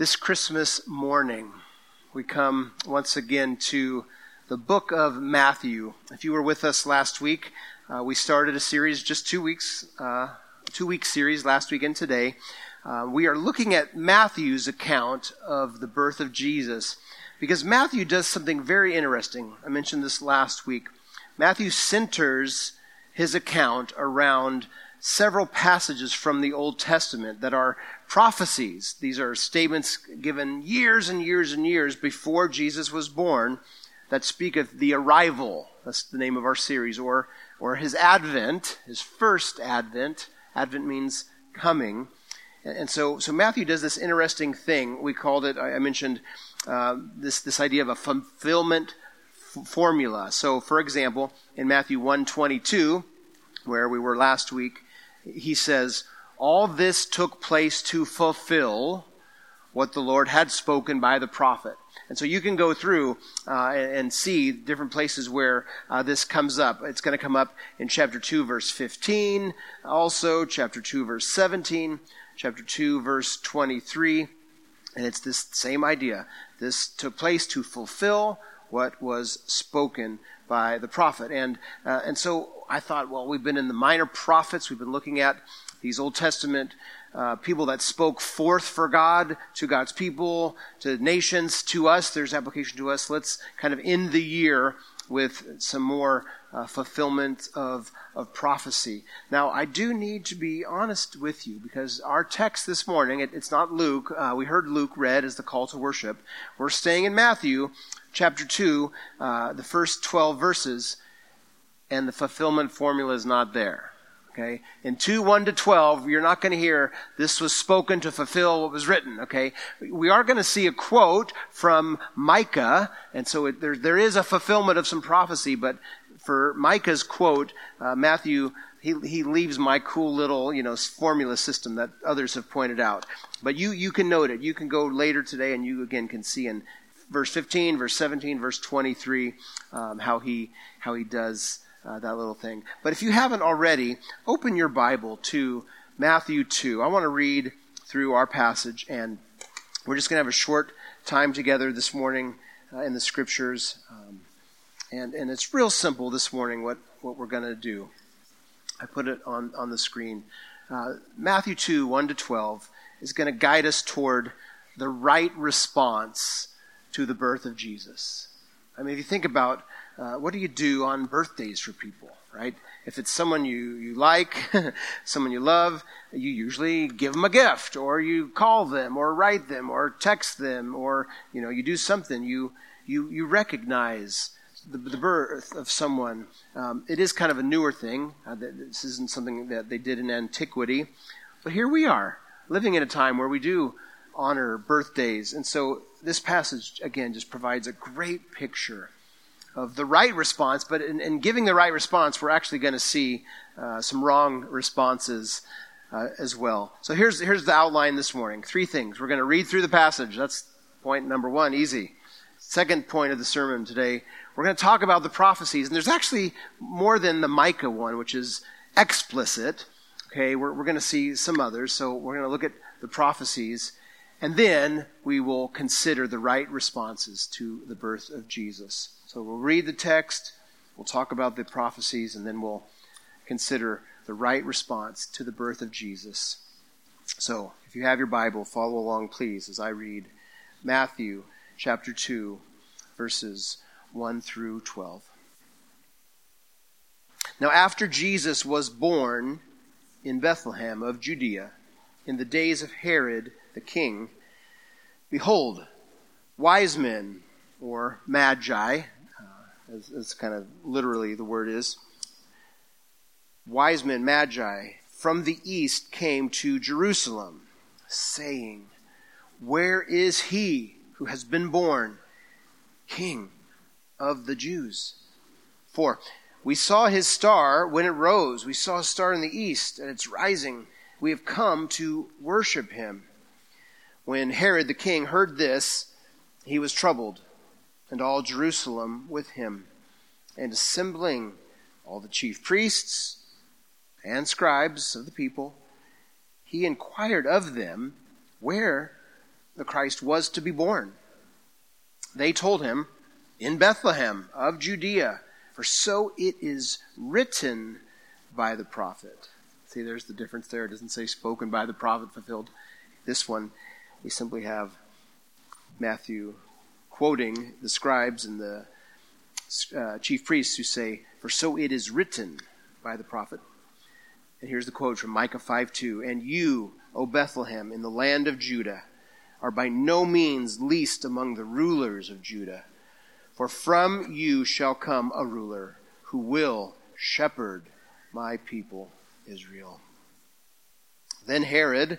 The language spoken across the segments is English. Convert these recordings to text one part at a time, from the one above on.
This Christmas morning, we come once again to the book of Matthew. If you were with us last week, uh, we started a series just two weeks, uh, two week series last week and today. Uh, we are looking at Matthew's account of the birth of Jesus because Matthew does something very interesting. I mentioned this last week. Matthew centers his account around several passages from the Old Testament that are prophecies. These are statements given years and years and years before Jesus was born that speak of the arrival. That's the name of our series, or, or his advent, his first advent. Advent means coming. And, so, so Matthew does this interesting thing. We called it, I, mentioned uh, this, this idea of a fulfillment f- formula. So, for example, in Matthew 122, where we were last week, he says, All this took place to fulfill what the Lord had spoken by the prophet. And so you can go through uh, and, see different places where uh, this comes up. It's going to come up in chapter 2, verse 15, also chapter 2, verse 17, chapter 2, verse 23. And it's this same idea. This took place to fulfill what was spoken by the prophet. And, uh, and so I thought, well, we've been in the minor prophets. We've been looking at these Old Testament uh, people that spoke forth for God to God's people, to nations, to us. There's application to us. Let's kind of end the year with some more uh, fulfillment of, of prophecy. Now, I do need to be honest with you because our text this morning, it, it's not Luke. Uh, we heard Luke read as the call to worship. We're staying in Matthew chapter 2, uh, the first 12 verses and the fulfillment formula is not there. Okay? In 2, 1 to 12, you're not going to hear this was spoken to fulfill what was written. Okay? We are going to see a quote from Micah, and so it, there, there is a fulfillment of some prophecy, but for Micah's quote, uh, Matthew, he, he leaves my cool little, you know, formula system that others have pointed out. But you, you can note it. You can go later today and you again can see in verse 15, verse 17, verse 23, um, how he, how he does, uh, that little thing. But if you haven't already, open your Bible to Matthew 2. I want to read through our passage, and we're just going to have a short time together this morning uh, in the scriptures. Um, and, and it's real simple this morning what, what we're going to do. I put it on, on the screen. Uh, Matthew 2, 1 to 12, is going to guide us toward the right response to the birth of Jesus. I mean, if you think about uh, what do you do on birthdays for people, right? If it's someone you, you like, someone you love, you usually give them a gift, or you call them, or write them, or text them, or you know you do something. You you you recognize the, the birth of someone. Um, it is kind of a newer thing. Uh, this isn't something that they did in antiquity, but here we are living in a time where we do honor birthdays, and so this passage again just provides a great picture of the right response, but in, in giving the right response, we're actually going to see uh, some wrong responses uh, as well. So here's, here's the outline this morning. Three things. We're going to read through the passage. That's point number one, easy. Second point of the sermon today, we're going to talk about the prophecies. And there's actually more than the Micah one, which is explicit. Okay, we're, we're going to see some others. So we're going to look at the prophecies. And then we will consider the right responses to the birth of Jesus. So we'll read the text, we'll talk about the prophecies, and then we'll consider the right response to the birth of Jesus. So if you have your Bible, follow along, please, as I read Matthew chapter 2, verses 1 through 12. Now, after Jesus was born in Bethlehem of Judea, in the days of Herod the king, behold, wise men, or magi, uh, as, as kind of literally the word is. Wise men, magi, from the east came to Jerusalem, saying, Where is he who has been born King of the Jews? For we saw his star when it rose. We saw a star in the east, and it's rising. We have come to worship him. When Herod the king heard this, he was troubled and all Jerusalem with him, and assembling all the chief priests and scribes of the people, he inquired of them where the Christ was to be born. They told him, In Bethlehem of Judea, for so it is written by the prophet. See, there's the difference there. It doesn't say spoken by the prophet, fulfilled. This one, we simply have Matthew quoting the scribes and the uh, chief priests who say, For so it is written by the prophet. And here's the quote from Micah 5 2 And you, O Bethlehem, in the land of Judah, are by no means least among the rulers of Judah. For from you shall come a ruler who will shepherd my people Israel. Then Herod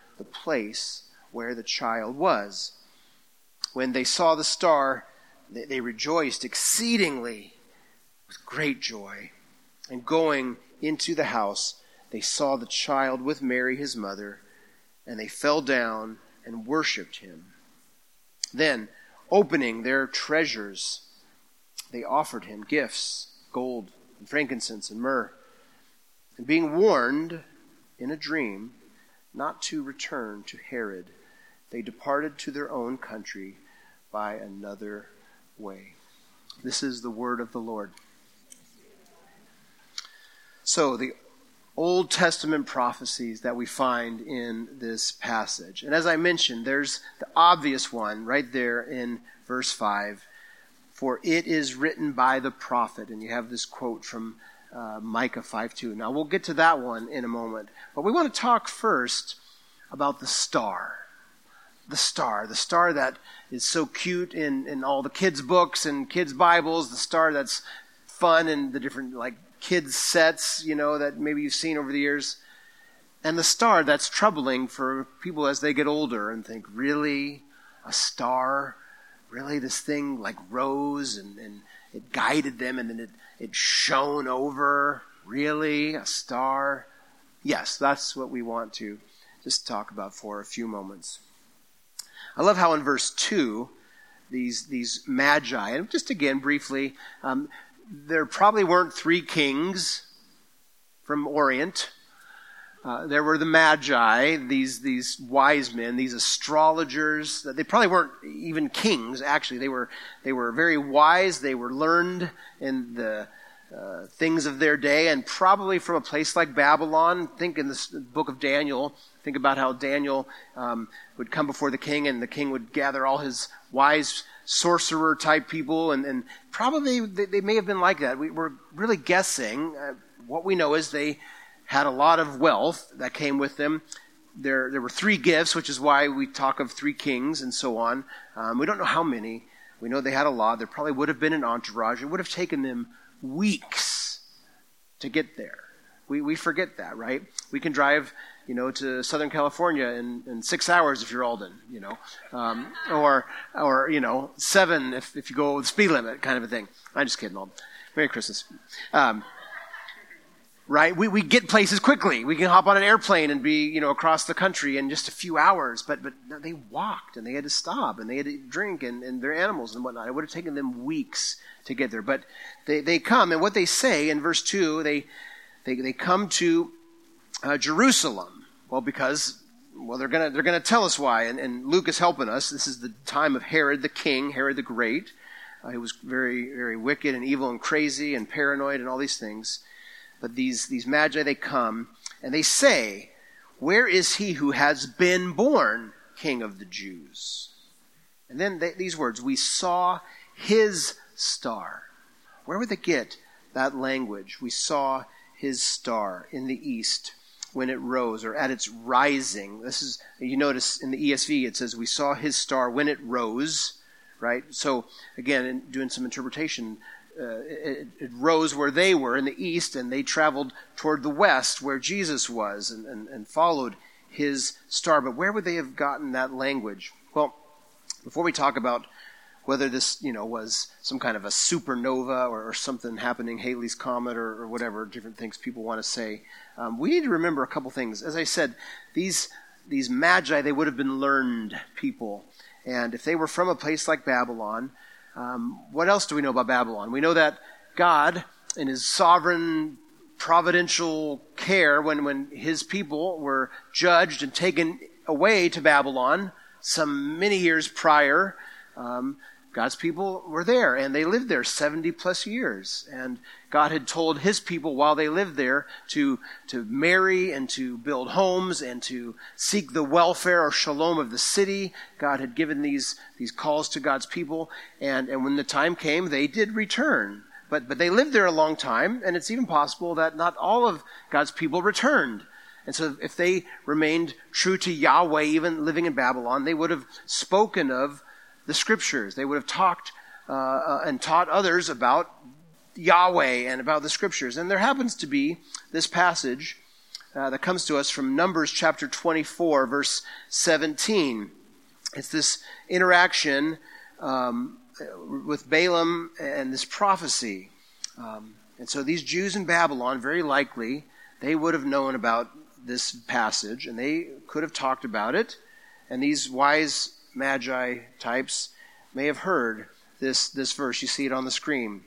the place where the child was. When they saw the star, they rejoiced exceedingly with great joy. And going into the house, they saw the child with Mary his mother, and they fell down and worshipped him. Then, opening their treasures, they offered him gifts gold and frankincense and myrrh. And being warned in a dream not to return to Herod, they departed to their own country by another way. This is the word of the Lord. So, the Old Testament prophecies that we find in this passage. And as I mentioned, there's the obvious one right there in verse 5 For it is written by the prophet. And you have this quote from uh, Micah 5 2. Now, we'll get to that one in a moment. But we want to talk first about the star. The star, the star that is so cute in, in all the kids' books and kids' Bibles, the star that's fun in the different like kids sets, you know, that maybe you've seen over the years. And the star that's troubling for people as they get older and think, really? A star? Really? This thing like rose and, and it guided them and then it, it shone over? Really? A star? Yes, that's what we want to just talk about for a few moments. I love how in verse 2, these, these magi, and just again briefly, um, there probably weren't three kings from Orient. Uh, there were the magi, these these wise men, these astrologers. They probably weren't even kings. Actually, they were they were very wise. They were learned in the uh, things of their day, and probably from a place like Babylon. Think in the book of Daniel. Think about how Daniel um, would come before the king, and the king would gather all his wise sorcerer type people, and, and probably they, they, may have been like that. We, are really guessing. Uh, what we know is they had a lot of wealth that came with them. There, there were three gifts, which is why we talk of three kings and so on. Um, we don't know how many. We know they had a lot. There probably would have been an entourage. It would have taken them weeks to get there. We, we forget that, right? We can drive you know, to Southern California in, in six hours if you're Alden, you know, um, or or you know, seven if if you go the speed limit, kind of a thing. I'm just kidding, Alden. Merry Christmas. Um, right? We, we get places quickly. We can hop on an airplane and be, you know, across the country in just a few hours. But, but no, they walked and they had to stop and they had to drink and, and their animals and whatnot. It would have taken them weeks to get there. But they, they come and what they say in verse 2, they, they, they come to uh, Jerusalem? Well, because well they're gonna they're gonna tell us why, and, and, Luke is helping us. This is the time of Herod the king, Herod the Great. Uh, he was very very wicked and evil and crazy and paranoid and all these things. But these these magi they come and they say, "Where is he who has been born King of the Jews?" And then they, these words, "We saw his star." Where would they get that language? We saw his star in the east when it rose or at its rising. This is, you notice in the ESV it says, We saw his star when it rose, right? So, again, in doing some interpretation, uh, it, it, rose where they were in the east and they traveled toward the west where Jesus was and, and, and followed his star. But where would they have gotten that language? Well, Before we talk about whether this, you know, was some kind of a supernova or, or something happening, Halley's Comet or, or, whatever different things people want to say, um, we need to remember a couple things. As I said, these, these magi, they would have been learned people. And if they were from a place like Babylon, um, what else do we know about Babylon? We know that God, in his sovereign providential care, when, when his people were judged and taken away to Babylon some many years prior, um, God's people were there and they lived there 70 plus years. And God had told his people while they lived there to, to marry and to build homes and to seek the welfare or shalom of the city. God had given these, these calls to God's people. And, and when the time came, they did return. But, but they lived there a long time, and it's even possible that not all of God's people returned. And so if they remained true to Yahweh, even living in Babylon, they would have spoken of the scriptures. They would have talked uh, uh, and taught others about Yahweh and about the scriptures. And there happens to be this passage uh, that comes to us from Numbers chapter 24, verse 17. It's this interaction um, with Balaam and this prophecy. Um, and so these Jews in Babylon, very likely, they would have known about this passage and they could have talked about it. And these wise magi types may have heard this, this verse. You see it on the screen.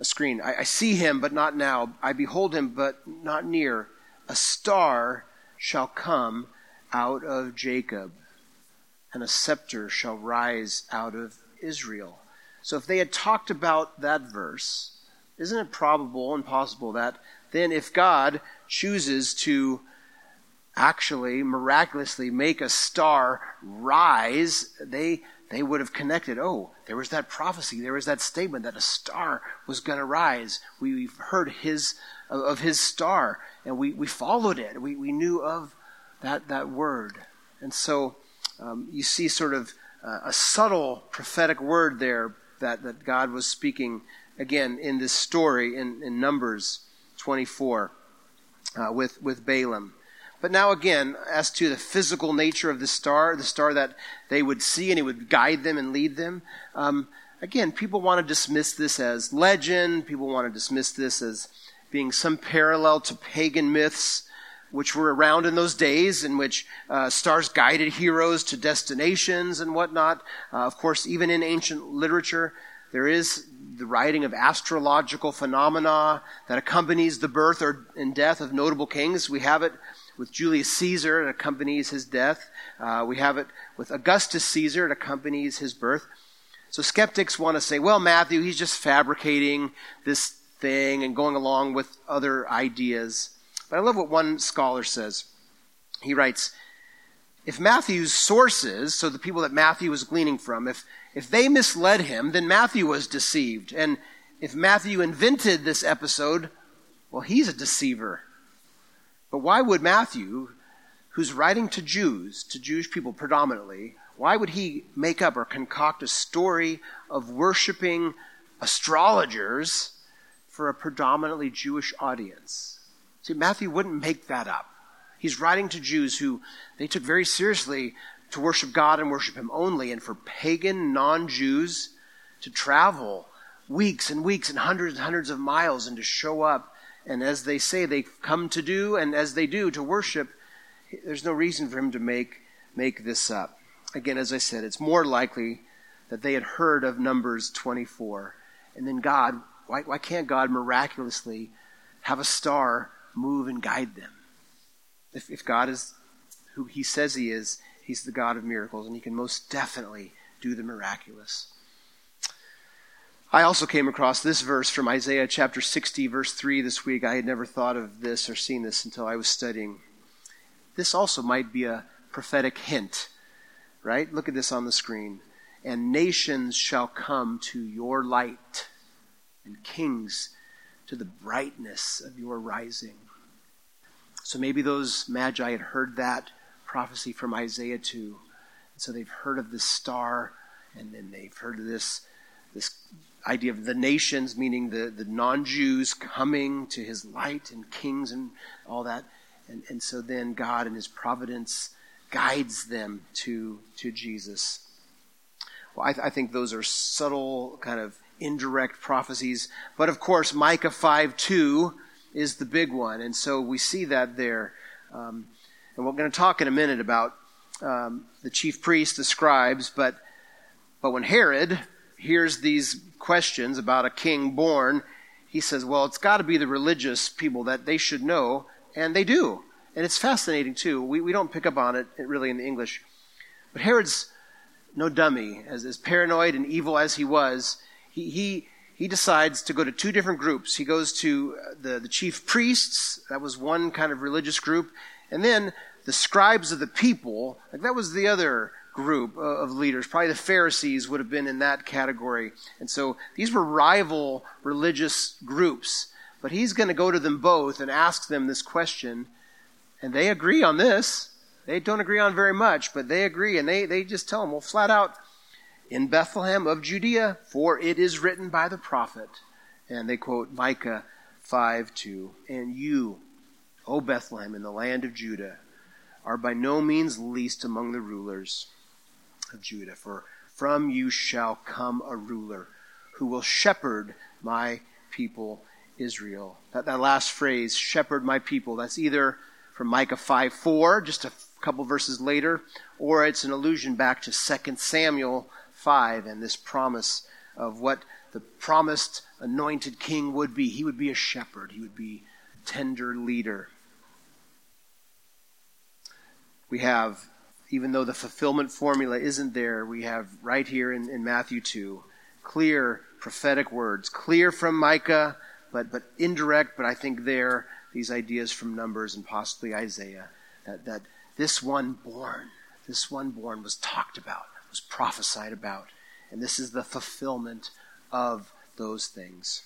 A screen. I, I see him, but not now. I behold him, but not near. A star shall come out of Jacob, and a scepter shall rise out of Israel. So if they had talked about that verse, isn't it probable and possible that then if God chooses to actually miraculously make a star rise, they they would have connected. Oh, there was that prophecy. There was that statement that a star was going to rise. We, have heard his of his star, and we, we followed it. We, we knew of that that word, and so um, you see sort of uh, a subtle prophetic word there that that God was speaking again in this story in, in Numbers 24 uh, with with Balaam. But now, again, as to the physical nature of the star, the star that they would see and it would guide them and lead them, um, again, people want to dismiss this as legend. People want to dismiss this as being some parallel to pagan myths which were around in those days, in which uh, stars guided heroes to destinations and whatnot. Uh, of course, even in ancient literature, there is the writing of astrological phenomena that accompanies the birth or and death of notable kings. We have it with Julius Caesar, it accompanies his death. Uh, we have it with Augustus Caesar, it accompanies his birth. So skeptics want to say, well, Matthew, he's just fabricating this thing and going along with other ideas. But I love what one scholar says. He writes, if Matthew's sources, so the people that Matthew was gleaning from, if, if they misled him, then Matthew was deceived. And if Matthew invented this episode, well, he's a deceiver. But why would Matthew, who's writing to Jews, to Jewish people predominantly, why would he make up or concoct a story of worshiping astrologers for a predominantly Jewish audience? See, Matthew wouldn't make that up. He's writing to Jews who they took very seriously to worship God and worship Him only, and for pagan non Jews to travel weeks and weeks and hundreds and hundreds of miles and to show up and as they say they come to do, and as they do to worship, there's no reason for him to make, make this up. Again, as I said, it's more likely that they had heard of Numbers 24. And then God, why, why can't God miraculously have a star move and guide them? If, if God is who he says he is, he's the God of miracles, and he can most definitely do the miraculous. I also came across this verse from Isaiah chapter 60, verse 3 this week. I had never thought of this or seen this until I was studying. This also might be a prophetic hint, right? Look at this on the screen. And nations shall come to your light, and kings to the brightness of your rising. So maybe those magi had heard that prophecy from Isaiah 2. And so they've heard of this star, and then they've heard of this, this idea of the nations, meaning the, the non Jews coming to his light and kings and all that. And, and so then God in his providence guides them to, to Jesus. well, I, th- I think those are subtle, kind of indirect prophecies. But of course, Micah 5 2 is the big one. And so we see that there. Um, and we're going to talk in a minute about um, the chief priests, the scribes, but, but when Herod hears these questions about a king born, he says, well, it's got to be the religious people that they should know, and they do. And it's fascinating, too. We, we don't pick up on it really in the English. But Herod's no dummy. As, as paranoid and evil as he was, he, he, he decides to go to two different groups. He goes to uh, the, the chief priests, that was one kind of religious group, and then the scribes of the people, like that was the other group uh, of leaders. Probably the Pharisees would have been in that category. And so these were rival religious groups. But he's going to go to them both and ask them this question. And they agree on this. They don't agree on very much, but they agree. And they, they just tell him, well, flat out, in Bethlehem of Judea, for it is written by the prophet. And they quote Micah 5 2. And you, O Bethlehem, in the land of Judah, are by no means least among the rulers of Judah, for from you shall come a ruler who will shepherd my people Israel. That, that last phrase, shepherd my people, that's either from Micah 5 4, just a couple verses later, or it's an allusion back to 2 Samuel 5 and this promise of what the promised anointed king would be. He would be a shepherd, he would be a tender leader. We have, even though the fulfillment formula isn't there, we have right here in, in Matthew 2 clear prophetic words, clear from Micah, but, but indirect, but I think there, these ideas from Numbers and possibly Isaiah, that, that this one born, this one born was talked about, was prophesied about. And this is the fulfillment of those things.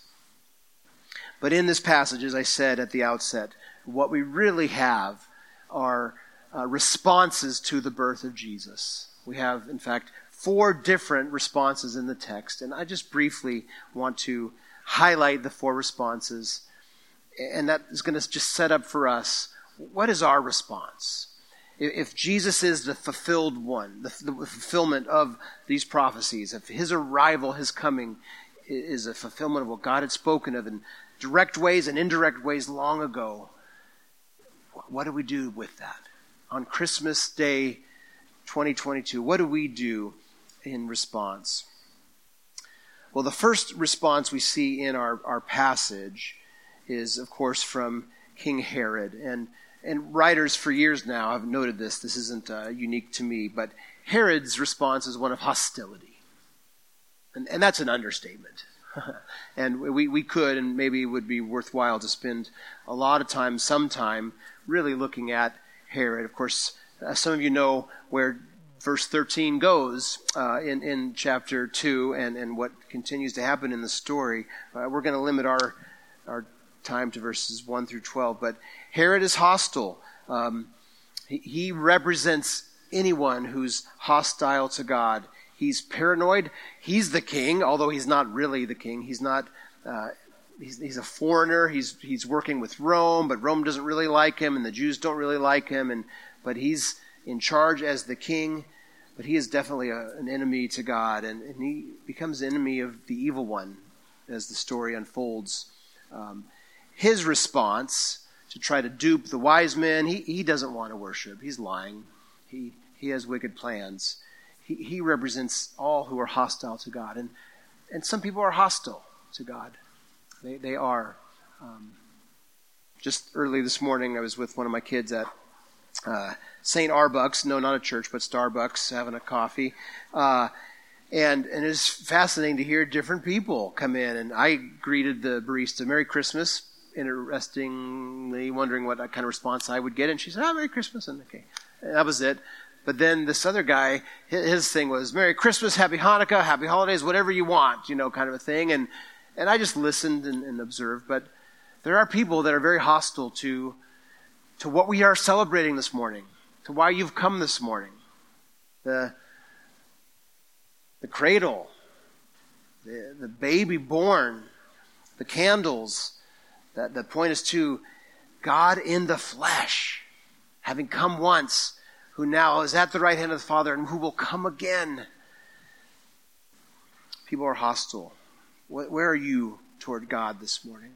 But in this passage, as I said at the outset, what we really have are uh, responses to the birth of Jesus. We have, in fact, four different responses in the text, and I just briefly want to highlight the four responses, and that is going to just set up for us what is our response? If Jesus is the fulfilled one, the, the fulfillment of these prophecies, if his arrival, his coming, is a fulfillment of what God had spoken of in direct ways and indirect ways long ago, what do we do with that? on Christmas Day 2022, what do we do in response? Well, the first response we see in our, our passage is, of course, from King Herod. And, and writers for years now have noted this. This isn't uh, unique to me, but Herod's response is one of hostility. And, and that's an understatement. and we, we could, and maybe it would be worthwhile to spend a lot of time, some time, really looking at Herod. Of course, uh, some of you know where verse 13 goes uh, in, in chapter 2 and, and what continues to happen in the story. Uh, we're going to limit our, our time to verses 1 through 12. But Herod is hostile. Um, he, he represents anyone who's hostile to God. He's paranoid. He's the king, although he's not really the king. He's not uh, he's, he's a foreigner. He's, he's working with Rome, but Rome doesn't really like him, and the Jews don't really like him. And, but he's in charge as the king, but he is definitely a, an enemy to God, and, and he becomes enemy of the evil one as the story unfolds. Um, his response to try to dupe the wise men, he, he doesn't want to worship. He's lying. He, he has wicked plans. He, he represents all who are hostile to God. And, and some people are hostile to God. They, they are. Um, just early this morning, I was with one of my kids at uh, St. Arbuck's, no, not a church, but Starbucks, having a coffee. Uh, and, and it was fascinating to hear different people come in. And I greeted the barista, Merry Christmas, interestingly wondering what uh, kind of response I would get. And she said, Oh, Merry Christmas. And okay, and that was it. But then this other guy, his thing was Merry Christmas, Happy Hanukkah, Happy Holidays, whatever you want, you know, kind of a thing. And and I just listened and, and observed. But there are people that are very hostile to, to what we are celebrating this morning, to why you've come this morning. The, the cradle, the, the baby born, the candles that, that point is to God in the flesh, having come once, who now is at the right hand of the Father and who will come again. People are hostile. Where are you toward God this morning?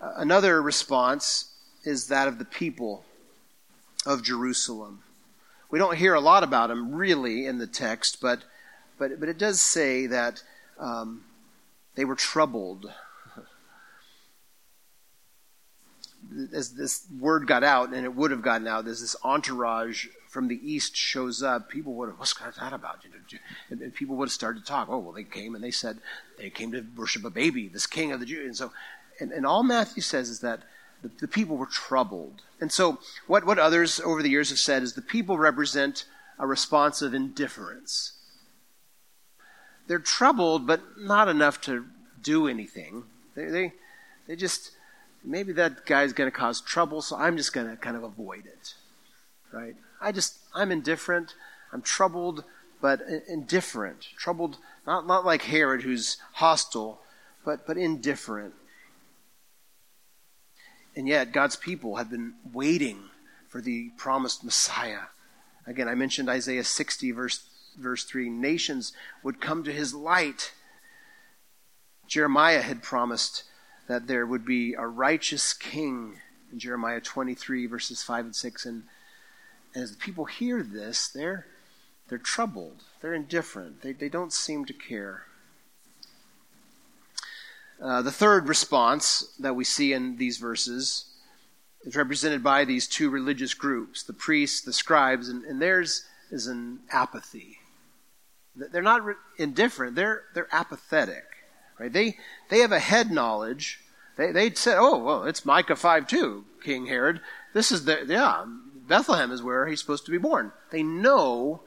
Uh, another response is that of the people of Jerusalem. We don't hear a lot about them really in the text, but but but it does say that um, they were troubled. As this word got out, and it would have gotten out, as this entourage from the east shows up, people would have, what's that about? And people would have started to talk. Oh, well, they came and they said they came to worship a baby, this king of the Jews. And so, and, and all Matthew says is that the, the people were troubled. And so, what, what others over the years have said is the people represent a response of indifference. They're troubled, but not enough to do anything. They, they, they just, maybe that guy's going to cause trouble, so I'm just going to kind of avoid it. Right? I just, I'm indifferent. I'm troubled, but indifferent. Troubled, not, not like Herod, who's hostile, but, but indifferent. And yet, God's people have been waiting for the promised Messiah. Again, I mentioned Isaiah 60, verse, verse 3. Nations would come to his light. Jeremiah had promised that there would be a righteous king in Jeremiah 23, verses 5 and 6. And as the people hear this, they're, they're troubled, they're indifferent, they, they don't seem to care. Uh, the third response that we see in these verses is represented by these two religious groups the priests, the scribes, and, and theirs is an apathy. They're not indifferent, they're, they're apathetic. Right? They, they have a head knowledge. They, they said, oh, well, it's Micah 5 2, King Herod. This is the, yeah, Bethlehem is where he's supposed to be born. They know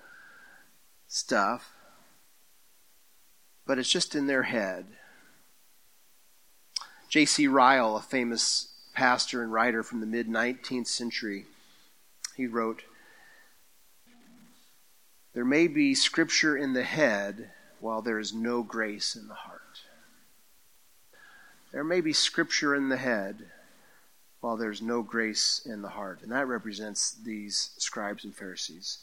stuff, but it's just in their head. J.C. Ryle, a famous pastor and writer from the mid 19th century, he wrote, There may be scripture in the head while there is no grace in the heart. There may be scripture in the head while there's no grace in the heart. And that represents these scribes and Pharisees.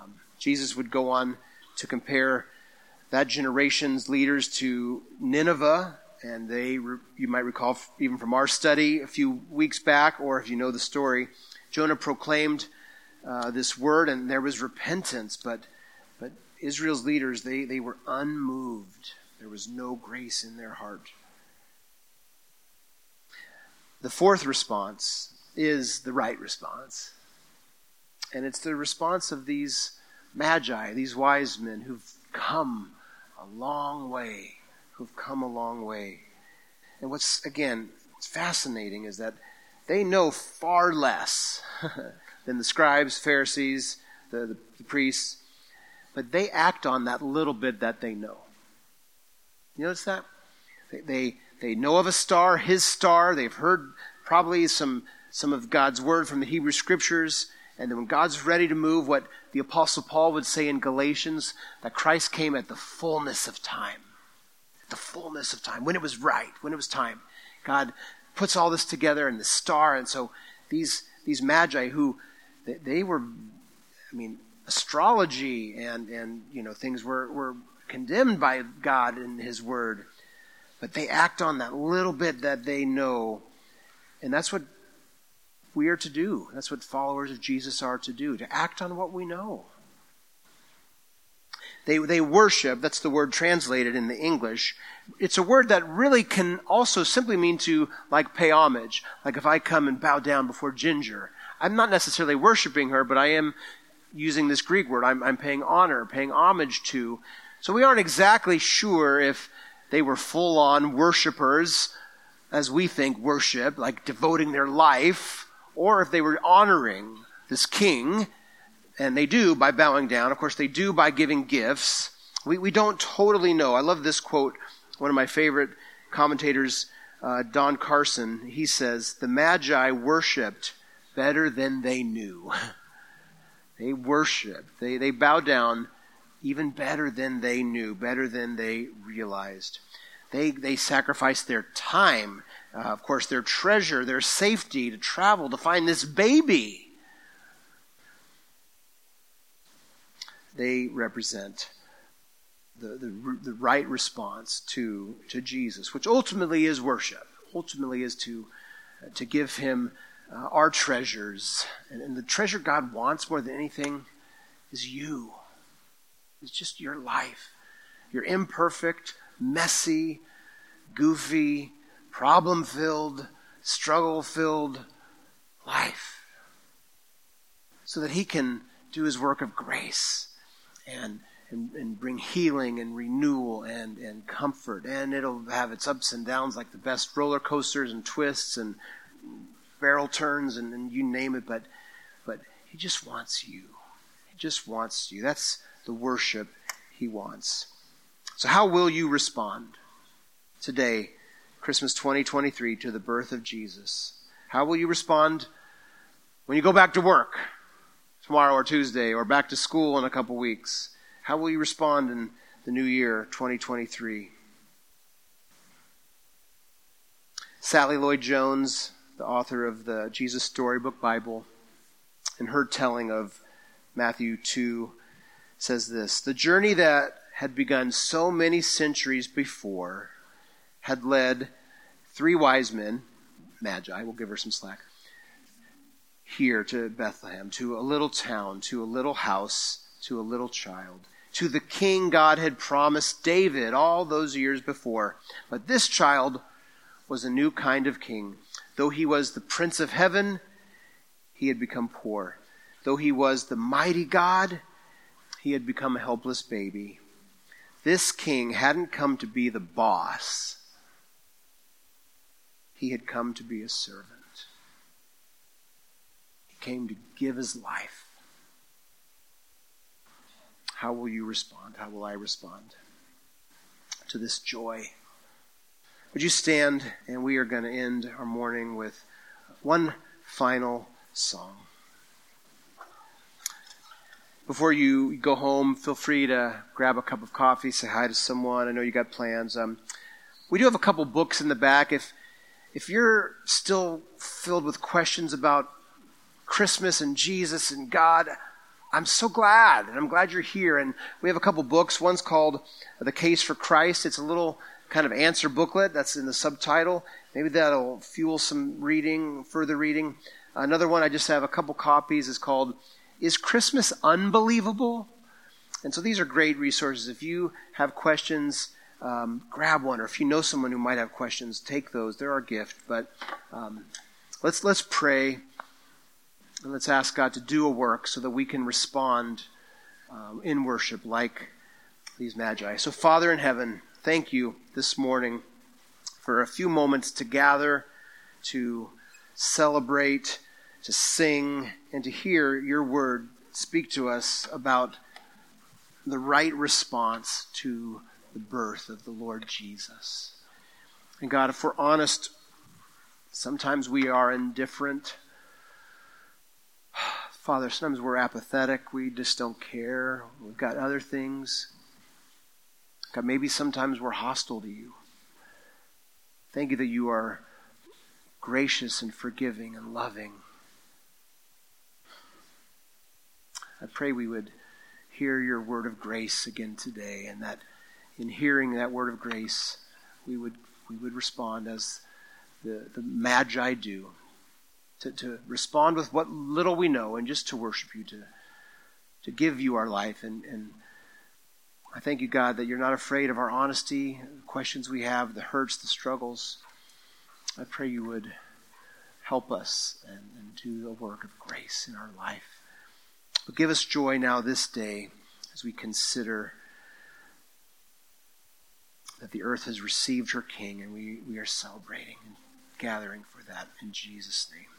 Um, Jesus would go on to compare that generation's leaders to Nineveh and they, you might recall even from our study a few weeks back, or if you know the story, Jonah proclaimed uh, this word, and there was repentance, but but Israel's leaders they they were unmoved. There was no grace in their heart. The fourth response is the right response, and it's the response of these magi, these wise men who've come a long way who've come a long way. And what's, again, fascinating is that they know far less than the scribes, Pharisees, the, the, the, priests, but they act on that little bit that they know. You notice that? They, they, they know of a star, his star. They've heard probably some, some of God's word from the Hebrew scriptures. And then when God's ready to move, what the Apostle Paul would say in Galatians, that Christ came at the fullness of time At the fullness of time, when it was right, when it was time. God puts all this together in the star. And so these, these magi who, they, they were, I mean, astrology and, and you know, things were, were condemned by God in His Word. But they act on that little bit that they know. And that's what we are to do. That's what followers of Jesus are to do, to act on what we know. They, they worship, that's the word translated in the English. It's a word that really can also simply mean to like pay homage. Like if I come and bow down before Ginger, I'm not necessarily worshiping her, but I am using this Greek word. I'm, I'm paying honor, paying homage to. So we aren't exactly sure if they were full on worshipers, as we think worship, like devoting their life, or if they were honoring this king and they do by bowing down. Of course, they do by giving gifts. We, we don't totally know. I love this quote. One of my favorite commentators, uh, Don Carson, he says, The Magi worshiped better than they knew. they worshiped. They, they bowed down even better than they knew, better than they realized. They, they sacrificed their time, uh, of course, their treasure, their safety to travel to find this baby they represent the, the, the right response to, to Jesus, which ultimately is worship, ultimately is to, to give him uh, our treasures. And, and the treasure God wants more than anything is you. It's just your life. Your imperfect, messy, goofy, problem filled, struggle filled life. So that He can do His work of grace and, and, and bring healing and renewal and, and comfort. And it'll have its ups and downs like the best roller coasters and twists and barrel turns and, and you name it. But, but He just wants you. He just wants you. That's the worship He wants. So, how will you respond today, Christmas 2023, to the birth of Jesus? How will you respond when you go back to work tomorrow or Tuesday or back to school in a couple weeks? How will you respond in the new year, 2023? Sally Lloyd Jones, the author of the Jesus Storybook Bible, in her telling of Matthew 2, says this The journey that had begun so many centuries before, had led three wise men, Magi, we'll give her some slack, here to Bethlehem, to a little town, to a little house, to a little child, to the king God had promised David all those years before. But this child was a new kind of king. Though he was the prince of heaven, he had become poor. Though he was the mighty God, he had become a helpless baby. This king hadn't come to be the boss, he had come to be a servant. He came to give his life. How will you respond? How will I respond to this joy? Would you stand and we are going to end our morning with one final song. Before you go home, feel free to grab a cup of coffee, say hi to someone. I know you got plans. Um, we do have a couple books in the back. If if you're still filled with questions about Christmas and Jesus and God, I'm so glad, and I'm glad you're here. And we have a couple books. One's called The Case for Christ. It's a little kind of answer booklet that's in the subtitle. Maybe that'll fuel some reading, further reading. Another one I just have a couple copies is called is Christmas unbelievable? And so these are great resources. If you have questions, um, grab one, or if you know someone who might have questions, take those. They're our gift. But um, let's let's pray and let's ask God to do a work so that we can respond um, in worship like these magi. So, Father in heaven, thank you this morning for a few moments to gather, to celebrate to sing and to hear your word speak to us about the right response to the birth of the Lord Jesus. And God, if we're honest, sometimes we are indifferent. Father, sometimes we're apathetic. We just don't care. We've got other things. God, maybe sometimes we're hostile to you. Thank you that you are gracious and forgiving and loving. I pray we would hear your word of grace again today, and that in hearing that word of grace, we would we would respond as the, the magi do, to, to respond with what little we know and just to worship you, to to give you our life. And, and I thank you, God, that you're not afraid of our honesty, the questions we have, the hurts, the struggles. I pray you would help us and, and do a work of grace in our life. But give us joy now this day as we consider that the earth has received her king and we, we are celebrating and gathering for that in Jesus' name.